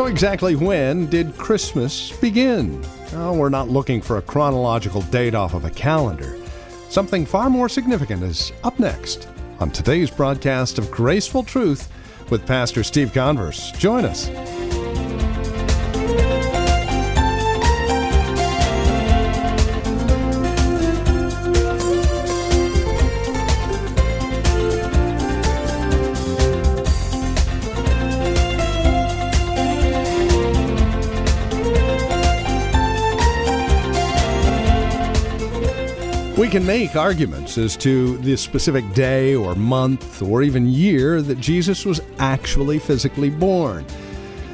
So, exactly when did Christmas begin? We're not looking for a chronological date off of a calendar. Something far more significant is up next on today's broadcast of Graceful Truth with Pastor Steve Converse. Join us. Can make arguments as to the specific day or month or even year that Jesus was actually physically born.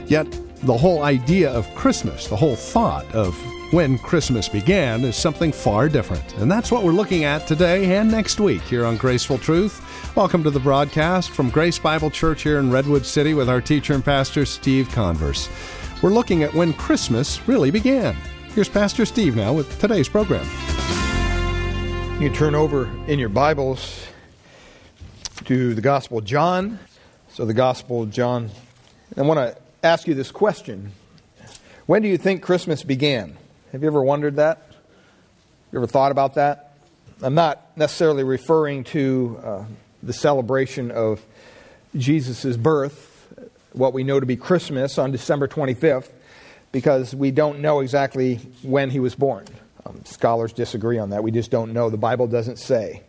Yet, the whole idea of Christmas, the whole thought of when Christmas began, is something far different. And that's what we're looking at today and next week here on Graceful Truth. Welcome to the broadcast from Grace Bible Church here in Redwood City with our teacher and pastor, Steve Converse. We're looking at when Christmas really began. Here's Pastor Steve now with today's program. You turn over in your Bibles to the Gospel of John. So, the Gospel of John. I want to ask you this question When do you think Christmas began? Have you ever wondered that? You ever thought about that? I'm not necessarily referring to uh, the celebration of Jesus' birth, what we know to be Christmas on December 25th, because we don't know exactly when he was born. Um, scholars disagree on that. We just don't know. The Bible doesn't say.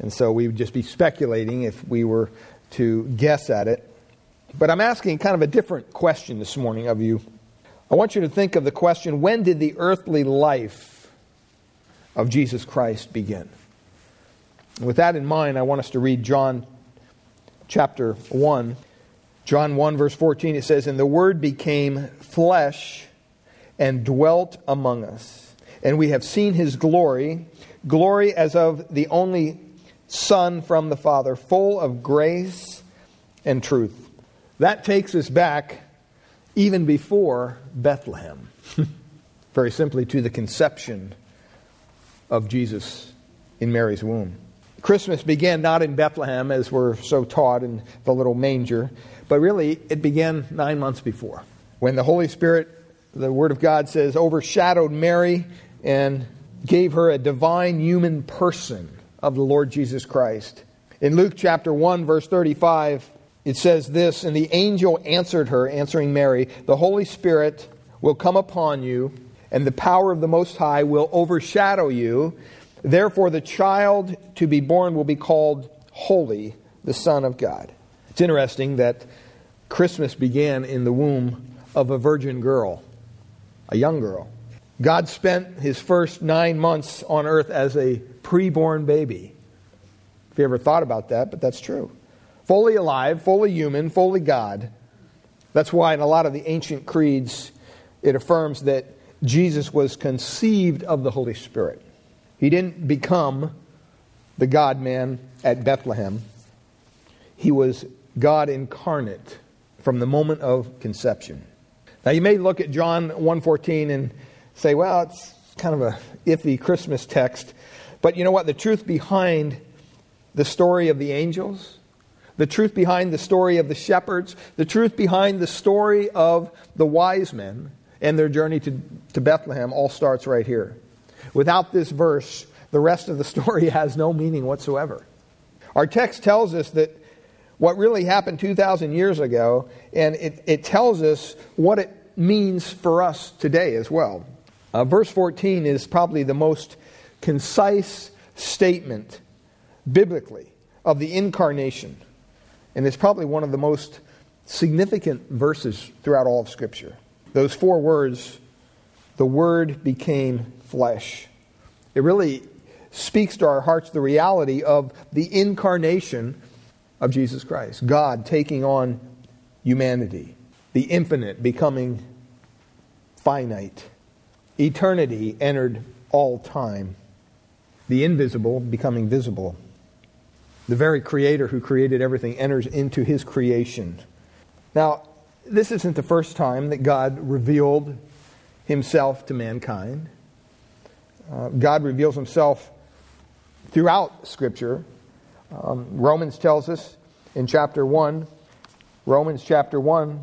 And so we would just be speculating if we were to guess at it. But I'm asking kind of a different question this morning of you. I want you to think of the question when did the earthly life of Jesus Christ begin? And with that in mind, I want us to read John chapter 1. John 1, verse 14, it says, And the Word became flesh and dwelt among us and we have seen his glory, glory as of the only Son from the Father, full of grace and truth. That takes us back even before Bethlehem, very simply to the conception of Jesus in Mary's womb. Christmas began not in Bethlehem, as we're so taught in the little manger, but really it began nine months before. When the Holy Spirit, the Word of God says, overshadowed Mary and gave her a divine human person of the Lord Jesus Christ. In Luke chapter 1, verse 35, it says this And the angel answered her, answering Mary, The Holy Spirit will come upon you, and the power of the Most High will overshadow you. Therefore, the child to be born will be called Holy, the Son of God. It's interesting that Christmas began in the womb of a virgin girl, a young girl. God spent his first nine months on earth as a preborn baby. If you ever thought about that, but that's true. Fully alive, fully human, fully God. That's why in a lot of the ancient creeds, it affirms that Jesus was conceived of the Holy Spirit. He didn't become the God man at Bethlehem, he was God incarnate from the moment of conception. Now you may look at John 1:14 and say, well, it's kind of a iffy Christmas text. But you know what? The truth behind the story of the angels, the truth behind the story of the shepherds, the truth behind the story of the wise men and their journey to, to Bethlehem all starts right here. Without this verse, the rest of the story has no meaning whatsoever. Our text tells us that what really happened 2,000 years ago, and it, it tells us what it means for us today as well. Uh, verse 14 is probably the most concise statement biblically of the incarnation. And it's probably one of the most significant verses throughout all of Scripture. Those four words, the Word became flesh. It really speaks to our hearts the reality of the incarnation of Jesus Christ. God taking on humanity, the infinite becoming finite Eternity entered all time, the invisible becoming visible. The very Creator who created everything enters into His creation. Now, this isn't the first time that God revealed Himself to mankind. Uh, God reveals Himself throughout Scripture. Um, Romans tells us in chapter 1, Romans chapter 1,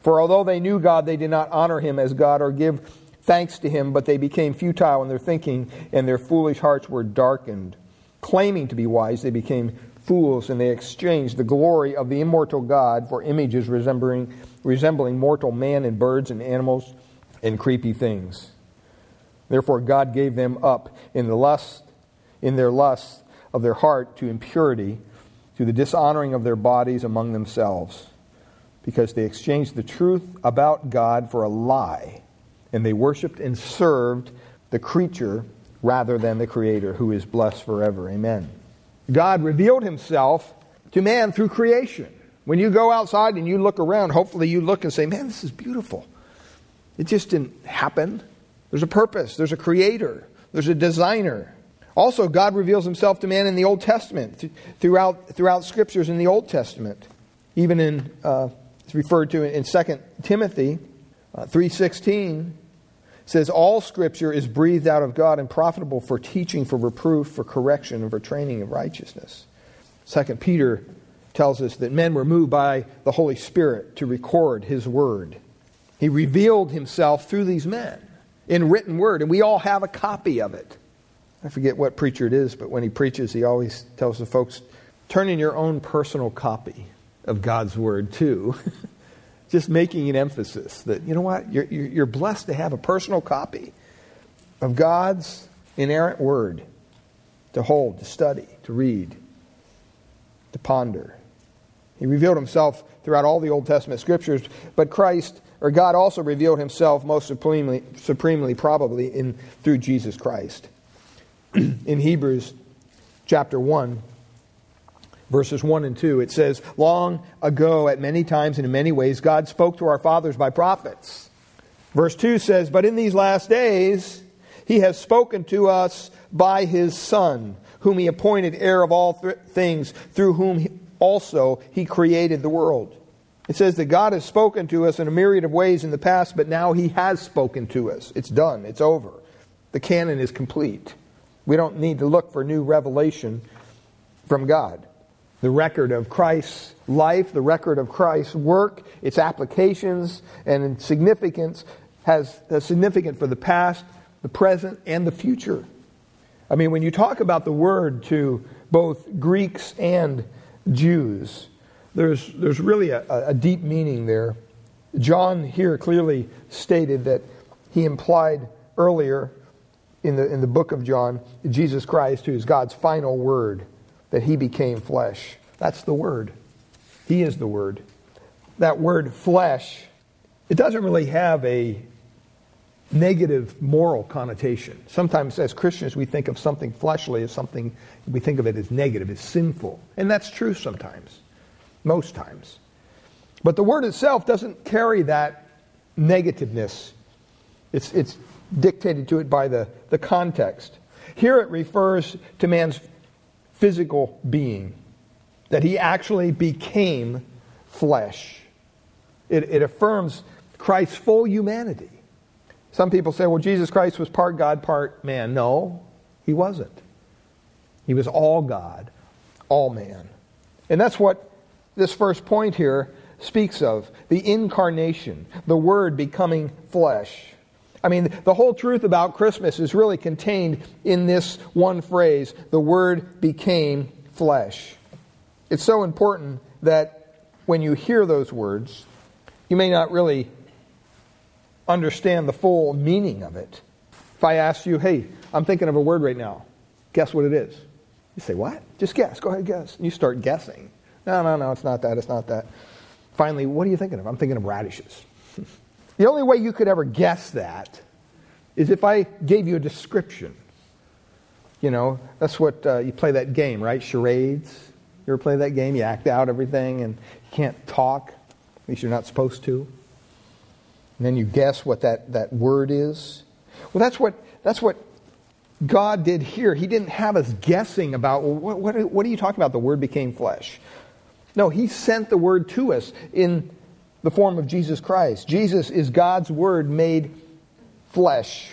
For although they knew God, they did not honor him as God or give thanks to him, but they became futile in their thinking, and their foolish hearts were darkened. Claiming to be wise, they became fools, and they exchanged the glory of the immortal God for images resembling, resembling mortal man and birds and animals and creepy things. Therefore, God gave them up in the lust, in their lust of their heart to impurity, to the dishonoring of their bodies among themselves because they exchanged the truth about God for a lie, and they worshiped and served the creature rather than the Creator, who is blessed forever. Amen. God revealed himself to man through creation. When you go outside and you look around, hopefully you look and say, Man, this is beautiful. It just didn't happen. There's a purpose, there's a creator, there's a designer. Also, God reveals himself to man in the Old Testament, throughout, throughout scriptures in the Old Testament. Even in uh, it's referred to in 2 Timothy uh, 3.16. says, All Scripture is breathed out of God and profitable for teaching, for reproof, for correction, and for training in righteousness. 2 Peter tells us that men were moved by the Holy Spirit to record His Word. He revealed Himself through these men in written Word, and we all have a copy of it. I forget what preacher it is, but when he preaches, he always tells the folks, turn in your own personal copy of God's Word, too. Just making an emphasis that, you know what, you're, you're blessed to have a personal copy of God's inerrant Word to hold, to study, to read, to ponder. He revealed himself throughout all the Old Testament scriptures, but Christ, or God also revealed himself most supremely, supremely probably in, through Jesus Christ. in Hebrews chapter 1, verses 1 and 2. It says, Long ago, at many times and in many ways, God spoke to our fathers by prophets. Verse 2 says, But in these last days, he has spoken to us by his Son, whom he appointed heir of all th- things, through whom he also he created the world. It says that God has spoken to us in a myriad of ways in the past, but now he has spoken to us. It's done, it's over. The canon is complete. We don't need to look for new revelation from God the record of Christ's life, the record of Christ's work, its applications and significance has, has significant for the past, the present, and the future. I mean, when you talk about the word to both Greeks and Jews, there's, there's really a, a deep meaning there. John here clearly stated that he implied earlier in the, in the book of John, Jesus Christ, who is God's final word that he became flesh. That's the Word. He is the Word. That word flesh, it doesn't really have a negative moral connotation. Sometimes as Christians we think of something fleshly as something, we think of it as negative, as sinful. And that's true sometimes, most times. But the word itself doesn't carry that negativeness. It's, it's dictated to it by the, the context. Here it refers to man's physical being, that he actually became flesh. It, it affirms Christ's full humanity. Some people say, well, Jesus Christ was part God, part man. No, he wasn't. He was all God, all man. And that's what this first point here speaks of the incarnation, the Word becoming flesh. I mean, the whole truth about Christmas is really contained in this one phrase the Word became flesh. It's so important that when you hear those words, you may not really understand the full meaning of it. If I ask you, hey, I'm thinking of a word right now, guess what it is? You say, what? Just guess. Go ahead, guess. And you start guessing. No, no, no, it's not that. It's not that. Finally, what are you thinking of? I'm thinking of radishes. the only way you could ever guess that is if I gave you a description. You know, that's what uh, you play that game, right? Charades. You ever play that game? You act out everything and you can't talk. At least you're not supposed to. And then you guess what that, that word is. Well, that's what, that's what God did here. He didn't have us guessing about, well, what, what, what are you talking about? The Word became flesh. No, He sent the Word to us in the form of Jesus Christ. Jesus is God's Word made flesh.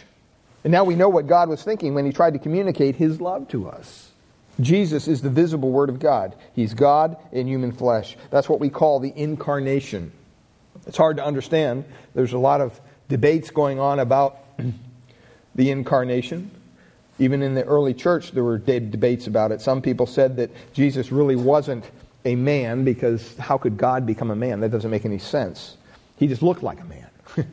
And now we know what God was thinking when He tried to communicate His love to us. Jesus is the visible Word of God. He's God in human flesh. That's what we call the incarnation. It's hard to understand. There's a lot of debates going on about the incarnation. Even in the early church, there were debates about it. Some people said that Jesus really wasn't a man because how could God become a man? That doesn't make any sense. He just looked like a man.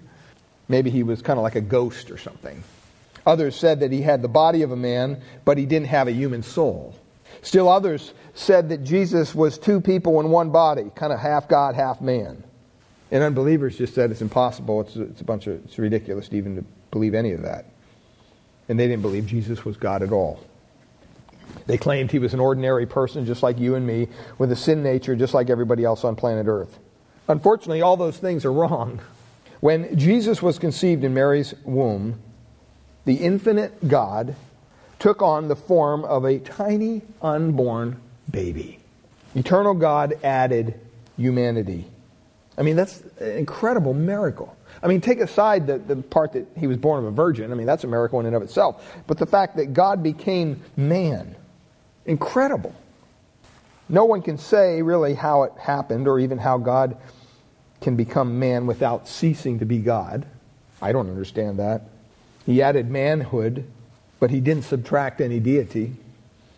Maybe he was kind of like a ghost or something. Others said that he had the body of a man, but he didn't have a human soul. Still others said that Jesus was two people in one body, kind of half God, half man. And unbelievers just said it's impossible. It's, it's a bunch of, it's ridiculous even to believe any of that. And they didn't believe Jesus was God at all. They claimed he was an ordinary person just like you and me, with a sin nature just like everybody else on planet Earth. Unfortunately, all those things are wrong. When Jesus was conceived in Mary's womb, the infinite God took on the form of a tiny unborn baby. Eternal God added humanity. I mean, that's an incredible miracle. I mean, take aside the, the part that he was born of a virgin. I mean, that's a miracle in and of itself. But the fact that God became man, incredible. No one can say really how it happened or even how God can become man without ceasing to be God. I don't understand that. He added manhood, but he didn't subtract any deity.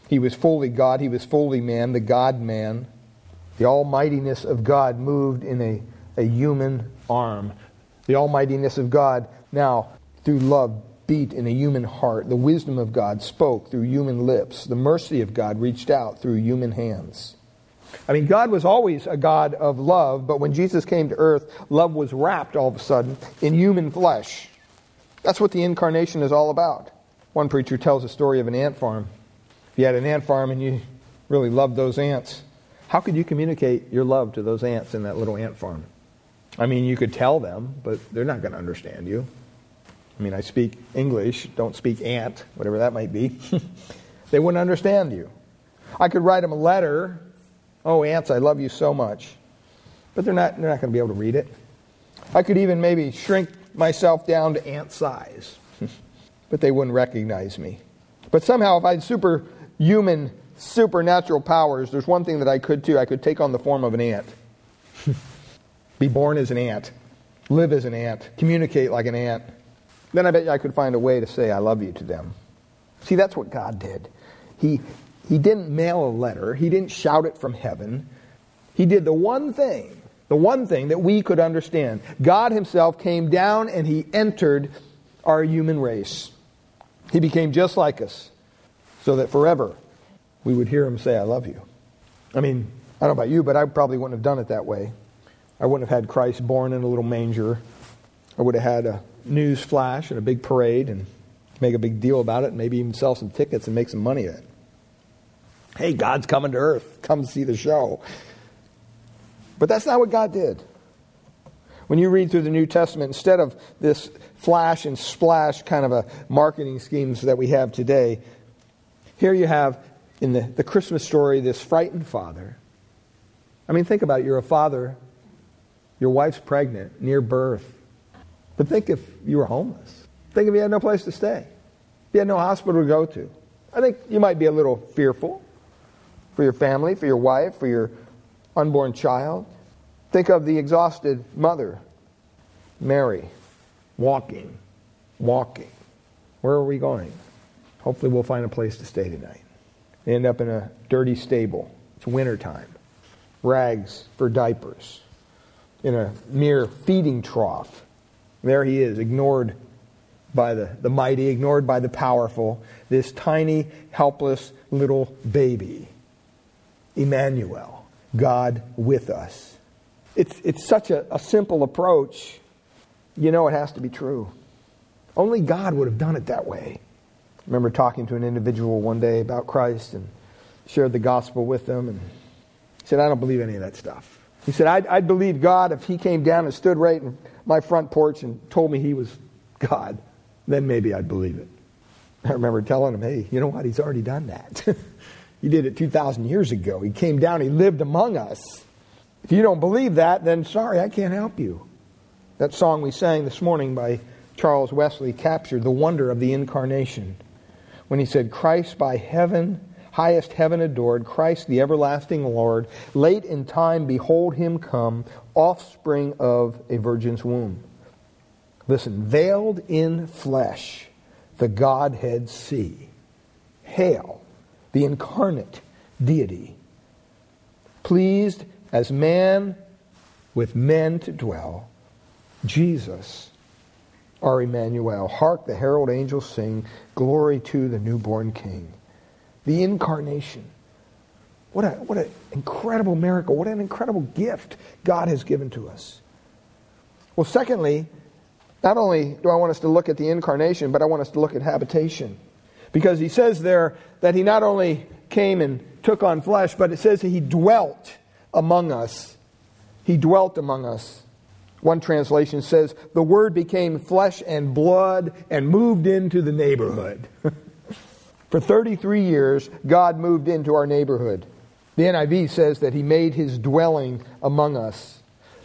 He was fully God, he was fully man, the God man. The almightiness of God moved in a, a human arm. The almightiness of God now, through love, beat in a human heart. The wisdom of God spoke through human lips. The mercy of God reached out through human hands. I mean, God was always a God of love, but when Jesus came to earth, love was wrapped all of a sudden in human flesh. That's what the incarnation is all about. One preacher tells a story of an ant farm. If you had an ant farm and you really loved those ants, how could you communicate your love to those ants in that little ant farm? I mean, you could tell them, but they're not going to understand you. I mean, I speak English, don't speak ant, whatever that might be. they wouldn't understand you. I could write them a letter. Oh, ants, I love you so much. But they're not, they're not going to be able to read it. I could even maybe shrink myself down to ant size, but they wouldn't recognize me. But somehow, if I had superhuman, supernatural powers, there's one thing that I could too. I could take on the form of an ant, be born as an ant, live as an ant, communicate like an ant. Then I bet you I could find a way to say I love you to them. See, that's what God did. He, he didn't mail a letter, He didn't shout it from heaven. He did the one thing the one thing that we could understand. God Himself came down and He entered our human race. He became just like us so that forever we would hear Him say, I love you. I mean, I don't know about you, but I probably wouldn't have done it that way. I wouldn't have had Christ born in a little manger. I would have had a news flash and a big parade and make a big deal about it and maybe even sell some tickets and make some money at it. Hey, God's coming to earth. Come see the show. But that's not what God did. When you read through the New Testament, instead of this flash and splash kind of a marketing schemes that we have today, here you have in the, the Christmas story this frightened father. I mean, think about it. You're a father, your wife's pregnant, near birth. But think if you were homeless. Think if you had no place to stay. If you had no hospital to go to. I think you might be a little fearful for your family, for your wife, for your unborn child. Think of the exhausted mother, Mary, walking, walking. Where are we going? Hopefully, we'll find a place to stay tonight. They end up in a dirty stable. It's wintertime. Rags for diapers. In a mere feeding trough. There he is, ignored by the, the mighty, ignored by the powerful. This tiny, helpless little baby. Emmanuel. God with us. It's, it's such a, a simple approach. You know it has to be true. Only God would have done it that way. Remember talking to an individual one day about Christ and shared the gospel with them and he said, I don't believe any of that stuff. He said, I'd, I'd believe God if he came down and stood right in my front porch and told me he was God. Then maybe I'd believe it. I remember telling him, hey, you know what? He's already done that. he did it 2,000 years ago. He came down, he lived among us. If you don't believe that, then sorry, I can't help you. That song we sang this morning by Charles Wesley captured the wonder of the incarnation when he said, Christ by heaven, highest heaven adored, Christ the everlasting Lord, late in time behold him come, offspring of a virgin's womb. Listen, veiled in flesh, the Godhead see. Hail, the incarnate deity, pleased as man with men to dwell, Jesus our Emmanuel. Hark, the herald angels sing, Glory to the newborn King. The incarnation. What, a, what an incredible miracle. What an incredible gift God has given to us. Well, secondly, not only do I want us to look at the incarnation, but I want us to look at habitation. Because he says there that he not only came and took on flesh, but it says he dwelt among us. He dwelt among us. One translation says, the word became flesh and blood and moved into the neighborhood. For 33 years, God moved into our neighborhood. The NIV says that he made his dwelling among us.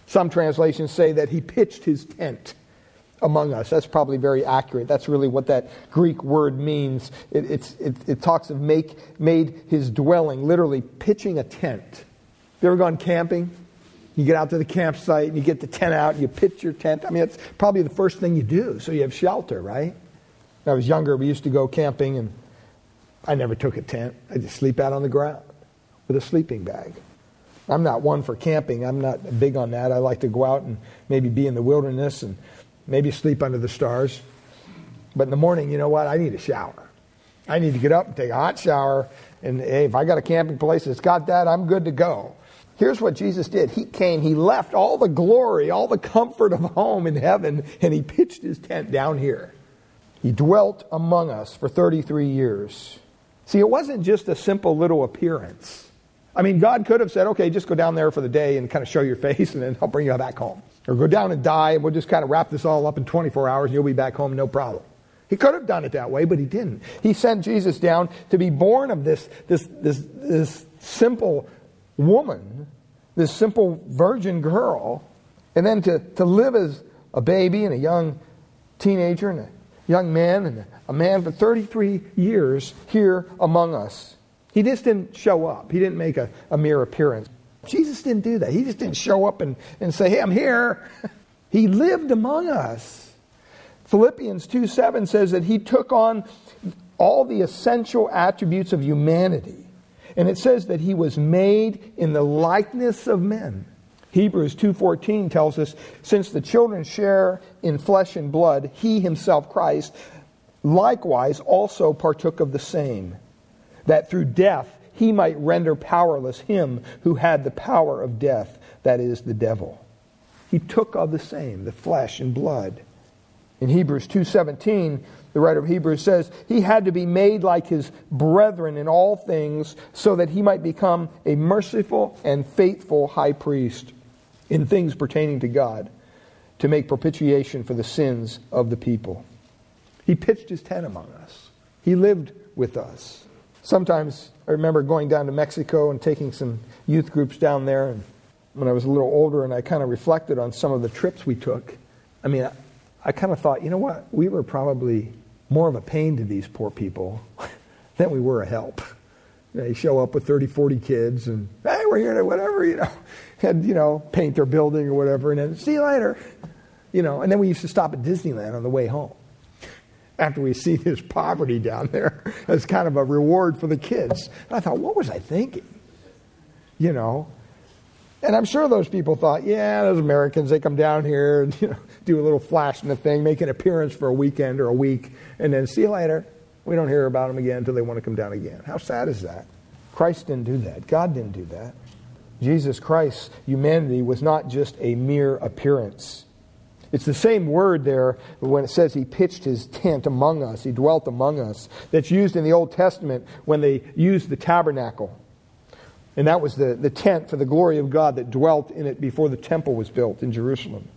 Some translations say that he pitched his tent among us. That's probably very accurate. That's really what that Greek word means. It, it, it talks of make, made his dwelling, literally pitching a tent. You ever gone camping? You get out to the campsite and you get the tent out and you pitch your tent. I mean, it's probably the first thing you do, so you have shelter, right? When I was younger, we used to go camping and I never took a tent. I just sleep out on the ground with a sleeping bag. I'm not one for camping. I'm not big on that. I like to go out and maybe be in the wilderness and maybe sleep under the stars. But in the morning, you know what? I need a shower. I need to get up and take a hot shower. And hey, if I got a camping place that's got that, I'm good to go. Here's what Jesus did. He came, he left all the glory, all the comfort of home in heaven, and he pitched his tent down here. He dwelt among us for 33 years. See, it wasn't just a simple little appearance. I mean, God could have said, okay, just go down there for the day and kind of show your face, and then I'll bring you back home. Or go down and die, and we'll just kind of wrap this all up in 24 hours, and you'll be back home, no problem. He could have done it that way, but he didn't. He sent Jesus down to be born of this, this, this, this simple woman, this simple virgin girl, and then to, to live as a baby and a young teenager and a young man and a man for 33 years here among us. He just didn't show up. He didn't make a, a mere appearance. Jesus didn't do that. He just didn't show up and, and say, Hey, I'm here. he lived among us. Philippians 2 7 says that he took on all the essential attributes of humanity and it says that he was made in the likeness of men. Hebrews 2:14 tells us since the children share in flesh and blood, he himself Christ likewise also partook of the same, that through death he might render powerless him who had the power of death, that is the devil. He took of the same, the flesh and blood. In Hebrews 2:17 the writer of Hebrews says, he had to be made like his brethren in all things so that he might become a merciful and faithful high priest in things pertaining to God to make propitiation for the sins of the people. He pitched his tent among us. He lived with us. Sometimes I remember going down to Mexico and taking some youth groups down there and when I was a little older and I kind of reflected on some of the trips we took. I mean, I, I kind of thought, you know what? We were probably more of a pain to these poor people than we were a help. They show up with 30, 40 kids and, hey, we're here to whatever, you know, and, you know, paint their building or whatever, and then see you later. You know, and then we used to stop at Disneyland on the way home after we see this poverty down there as kind of a reward for the kids. And I thought, what was I thinking? You know, and I'm sure those people thought, yeah, those Americans, they come down here and you know, do a little flash in the thing, make an appearance for a weekend or a week, and then see you later. We don't hear about them again until they want to come down again. How sad is that? Christ didn't do that. God didn't do that. Jesus Christ's humanity was not just a mere appearance. It's the same word there when it says he pitched his tent among us, he dwelt among us, that's used in the Old Testament when they used the tabernacle And that was the, the tent for the glory of God that dwelt in it before the temple was built in Jerusalem.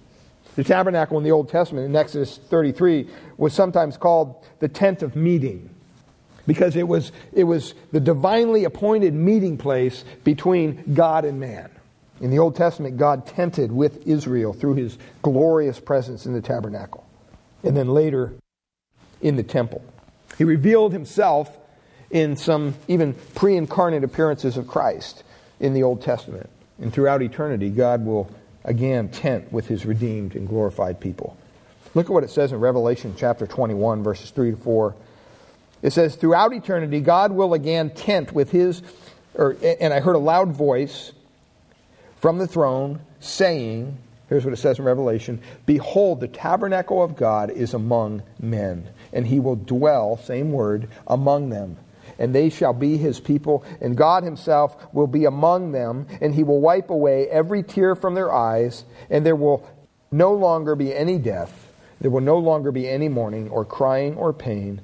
The tabernacle in the Old Testament, in Exodus 33, was sometimes called the tent of meeting because it was, it was the divinely appointed meeting place between God and man. In the Old Testament, God tented with Israel through his glorious presence in the tabernacle. And then later, in the temple. He revealed himself in some even pre incarnate appearances of Christ in the Old Testament. And throughout eternity, God will again tent with his redeemed and glorified people. Look at what it says in Revelation chapter 21, verses 3 to 4. It says, Throughout eternity, God will again tent with his, or, and I heard a loud voice from the throne saying, Here's what it says in Revelation Behold, the tabernacle of God is among men, and he will dwell, same word, among them. And they shall be his people, and God himself will be among them, and he will wipe away every tear from their eyes, and there will no longer be any death. There will no longer be any mourning, or crying, or pain.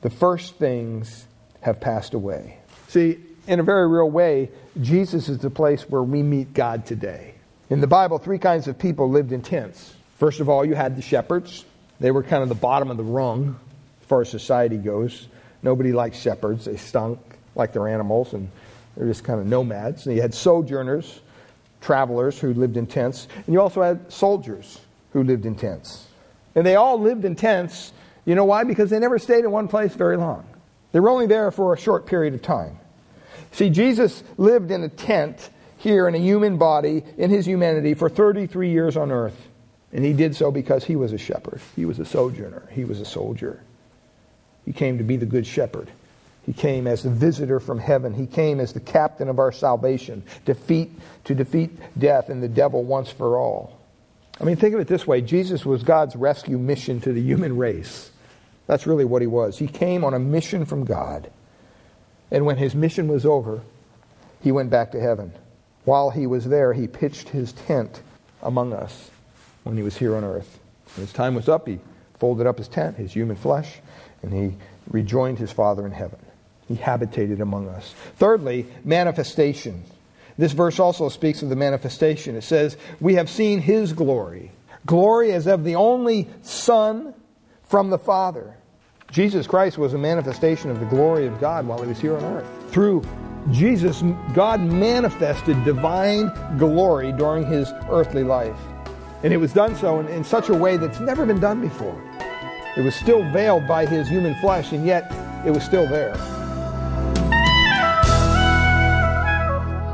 The first things have passed away. See, in a very real way, Jesus is the place where we meet God today. In the Bible, three kinds of people lived in tents. First of all, you had the shepherds. They were kind of the bottom of the rung as far as society goes. Nobody liked shepherds. They stunk like their animals, and they're just kind of nomads. And you had sojourners, travelers who lived in tents. And you also had soldiers who lived in tents. And they all lived in tents. You know why? Because they never stayed in one place very long. They were only there for a short period of time. See, Jesus lived in a tent here in a human body, in his humanity, for 33 years on earth. And he did so because he was a shepherd. He was a sojourner. He was a soldier. He came to be the good shepherd. He came as the visitor from heaven. He came as the captain of our salvation, defeat, to defeat death and the devil once for all. I mean, think of it this way Jesus was God's rescue mission to the human race. That's really what he was. He came on a mission from God. And when his mission was over, he went back to heaven. While he was there, he pitched his tent among us when he was here on earth. When his time was up, he folded up his tent, his human flesh, and he rejoined his Father in heaven. He habitated among us. Thirdly, manifestation. This verse also speaks of the manifestation. It says, We have seen his glory. Glory as of the only Son from the Father. Jesus Christ was a manifestation of the glory of God while he was here on earth. Through Jesus, God manifested divine glory during his earthly life. And it was done so in, in, such a way that's never been done before. It was still veiled by his human flesh, and yet it was still there.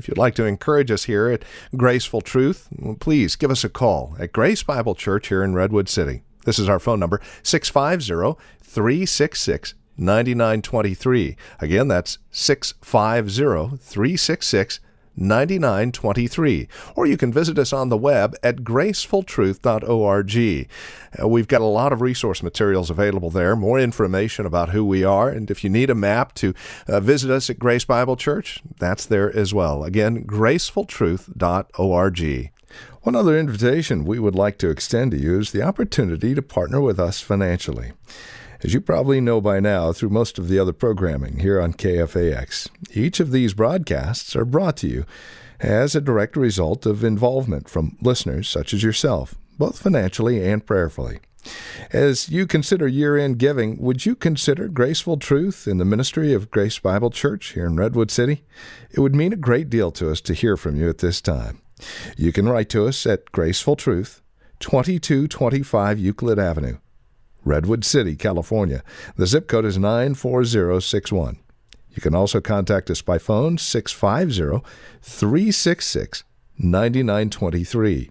If you'd like to encourage us here at Graceful Truth, please give us a call at Grace Bible Church here in Redwood City. This is our phone number, 650 366 9923. Again, that's 650 366 9923. Or you can visit us on the web at gracefultruth.org. Uh, we've got a lot of resource materials available there, more information about who we are. And if you need a map to uh, visit us at Grace Bible Church, that's there as well. Again, gracefultruth.org. One other invitation we would like to extend to you is the opportunity to partner with us financially. As you probably know by now through most of the other programming here on KFAX, each of these broadcasts are brought to you as a direct result of involvement from listeners such as yourself, both financially and prayerfully. As you consider year end giving, would you consider Graceful Truth in the ministry of Grace Bible Church here in Redwood City? It would mean a great deal to us to hear from you at this time. You can write to us at Graceful Truth, 2225 Euclid Avenue. Redwood City, California. The zip code is 94061. You can also contact us by phone 650 366 9923.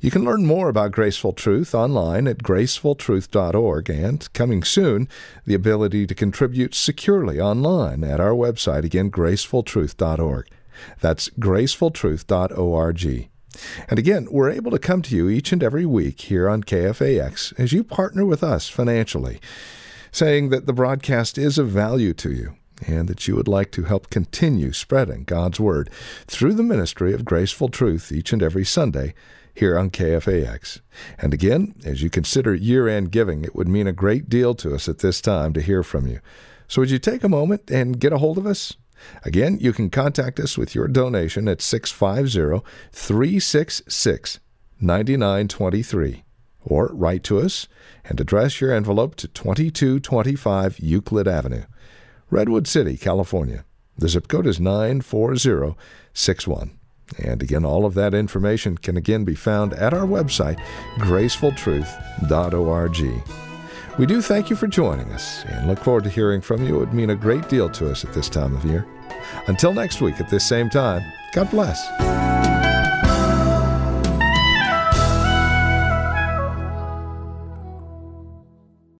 You can learn more about Graceful Truth online at gracefultruth.org and, coming soon, the ability to contribute securely online at our website, again, gracefultruth.org. That's gracefultruth.org. And again, we're able to come to you each and every week here on KFAX as you partner with us financially, saying that the broadcast is of value to you and that you would like to help continue spreading God's Word through the ministry of Graceful Truth each and every Sunday here on KFAX. And again, as you consider year end giving, it would mean a great deal to us at this time to hear from you. So would you take a moment and get a hold of us? Again, you can contact us with your donation at 650 366 9923 or write to us and address your envelope to 2225 Euclid Avenue, Redwood City, California. The zip code is 94061. And again, all of that information can again be found at our website, gracefultruth.org. We do thank you for joining us and look forward to hearing from you. It would mean a great deal to us at this time of year. Until next week at this same time, God bless.